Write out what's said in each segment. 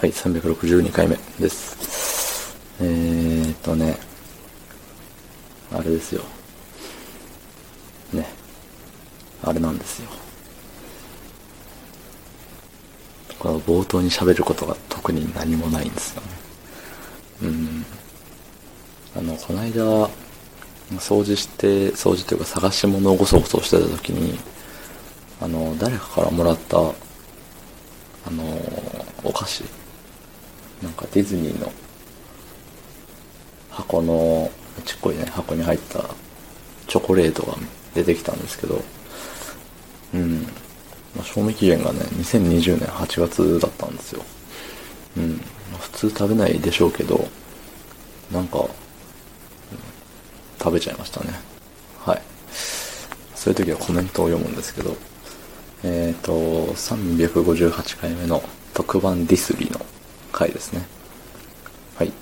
はい、362回目です。えーとね、あれですよ。ね。あれなんですよ。この冒頭に喋ることが特に何もないんですよね。うん。あの、この間、掃除して、掃除というか探し物をごそごそしてた時に、あの、誰かからもらった、あの、お菓子なんかディズニーの箱のちっこいね箱に入ったチョコレートが出てきたんですけどうん、まあ、賞味期限がね2020年8月だったんですよ。うん、ま、普通食べないでしょうけどなんか、うん、食べちゃいましたね。はい。そういう時はコメントを読むんですけどえっ、ー、と358回目の特番ディスリーの回ですね。はい。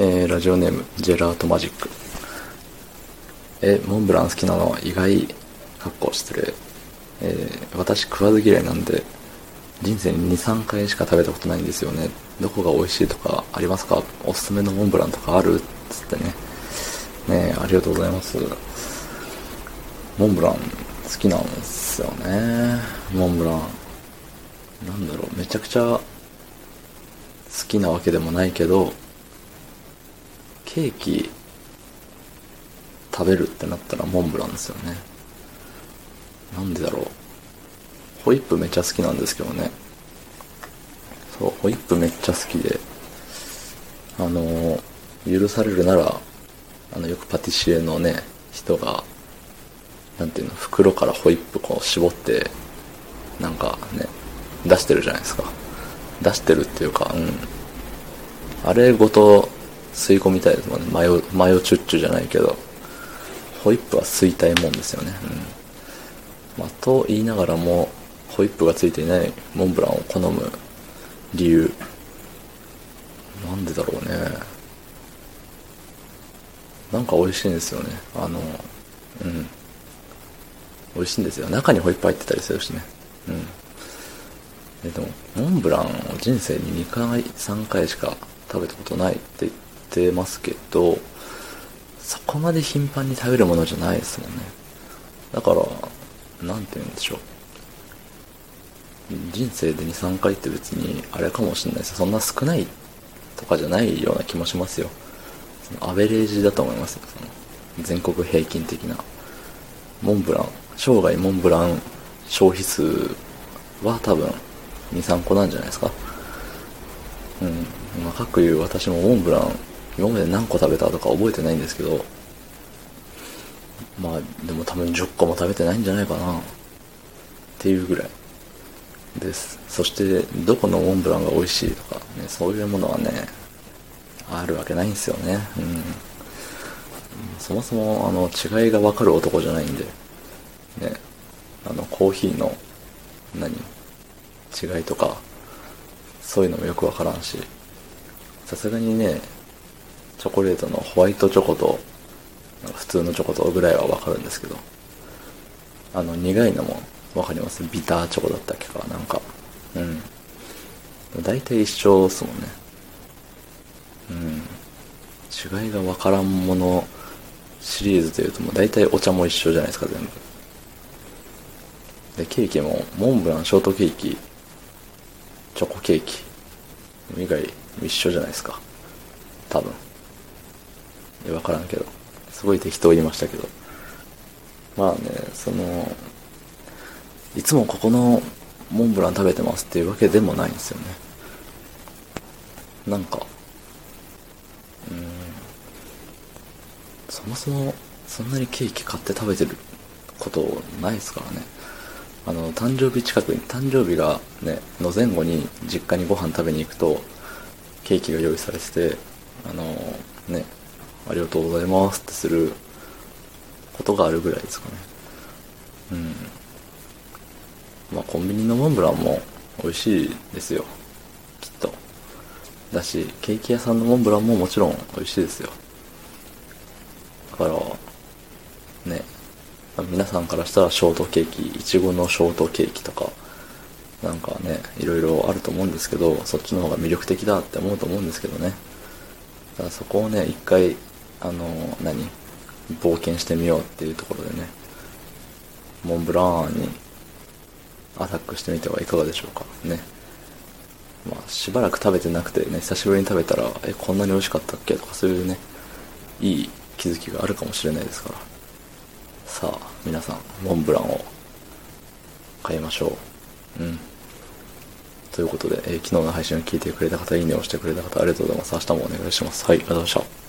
えー、ラジオネーム、ジェラートマジック。え、モンブラン好きなのは意外、かっこ失礼。えー、私食わず嫌いなんで、人生に2、3回しか食べたことないんですよね。どこが美味しいとかありますか？おすすめのモンブランとかある？つってね。ねありがとうございます。モンブラン好きなんですよね。モンブラン。なんだろう、めちゃくちゃ好きなわけでもないけどケーキ食べるってなったらモンブランですよね。なんでだろう。ホイップめっちゃ好きなんですけどね。そうホイップめっちゃ好きであの許されるならあのよくパティシエのね人がなんていうの袋からホイップこう絞ってなんかね出してるじゃないですか。出してるっていうか、うん。あれごと吸い込みたいですもんね。マヨ、マヨチュッチュじゃないけど、ホイップは吸いたいもんですよね。うん。まあ、と言いながらも、ホイップがついていないモンブランを好む理由。なんでだろうね。なんか美味しいんですよね。あの、うん。美味しいんですよ。中にホイップ入ってたりするしね。うん。えでもモンブランを人生に2回3回しか食べたことないって言ってますけどそこまで頻繁に食べるものじゃないですもんね。だから何て言うんでしょう。人生で23回って別にあれかもしれないですそんな少ないとかじゃないような気もしますよ。そのアベレージだと思いますよ。その全国平均的な。モンブラン生涯モンブラン消費数は多分23個なんじゃないですか。うん。まあ各いう私もモンブラン今まで何個食べたとか覚えてないんですけど。まあでも多分10個も食べてないんじゃないかな。っていうぐらい。です。そしてどこのモンブランが美味しいとか、ね、そういうものはねあるわけないんですよね。うん。そもそもあの違いが分かる男じゃないんで。ねあのコーヒーの何？違いとかそういうのもよくわからんし。さすがにねチョコレートのホワイトチョコと普通のチョコとぐらいはわかるんですけど。あの苦いのもわかります？ビターチョコだったっけか？なんか。うん。大体一緒っすもんね。うん。違いがわからんものシリーズというともう大体お茶も一緒じゃないですか全部。でケーキもモンブランショートケーキチョコケーキ。以外一緒じゃないですか。多分。分からんけど。すごい適当言いましたけど。まあねそのいつもここのモンブラン食べてますっていうわけでもないんですよね。なんかうん。そもそもそんなにケーキ買って食べてることないですからね。あの誕生日近くに誕生日がねの前後に実家にご飯食べに行くとケーキが用意されててあのねありがとうございますってすることがあるぐらいですかね。うん。まあコンビニのモンブランも美味しいですよ。きっと。だしケーキ屋さんのモンブランももちろん美味しいですよ。だから皆さんからしたらショートケーキいちごのショートケーキとかなんかね、いろいろあると思うんですけど、そっちの方が魅力的だって思うと思うんですけどね。ただそこをね、一回、あの、何冒険してみようっていうところでね、モンブランにアタックしてみてはいかがでしょうかね。まあ、しばらく食べてなくてね、久しぶりに食べたら、え、こんなに美味しかったっけとかそういうね、いい気づきがあるかもしれないですから。さあ、皆さん、モンブランを買いましょう。うん。ということで、えー、昨日の配信を聞いてくれた方、いいねをしてくれた方、ありがとうございます。明日もお願いします。はい、ありがとうございました。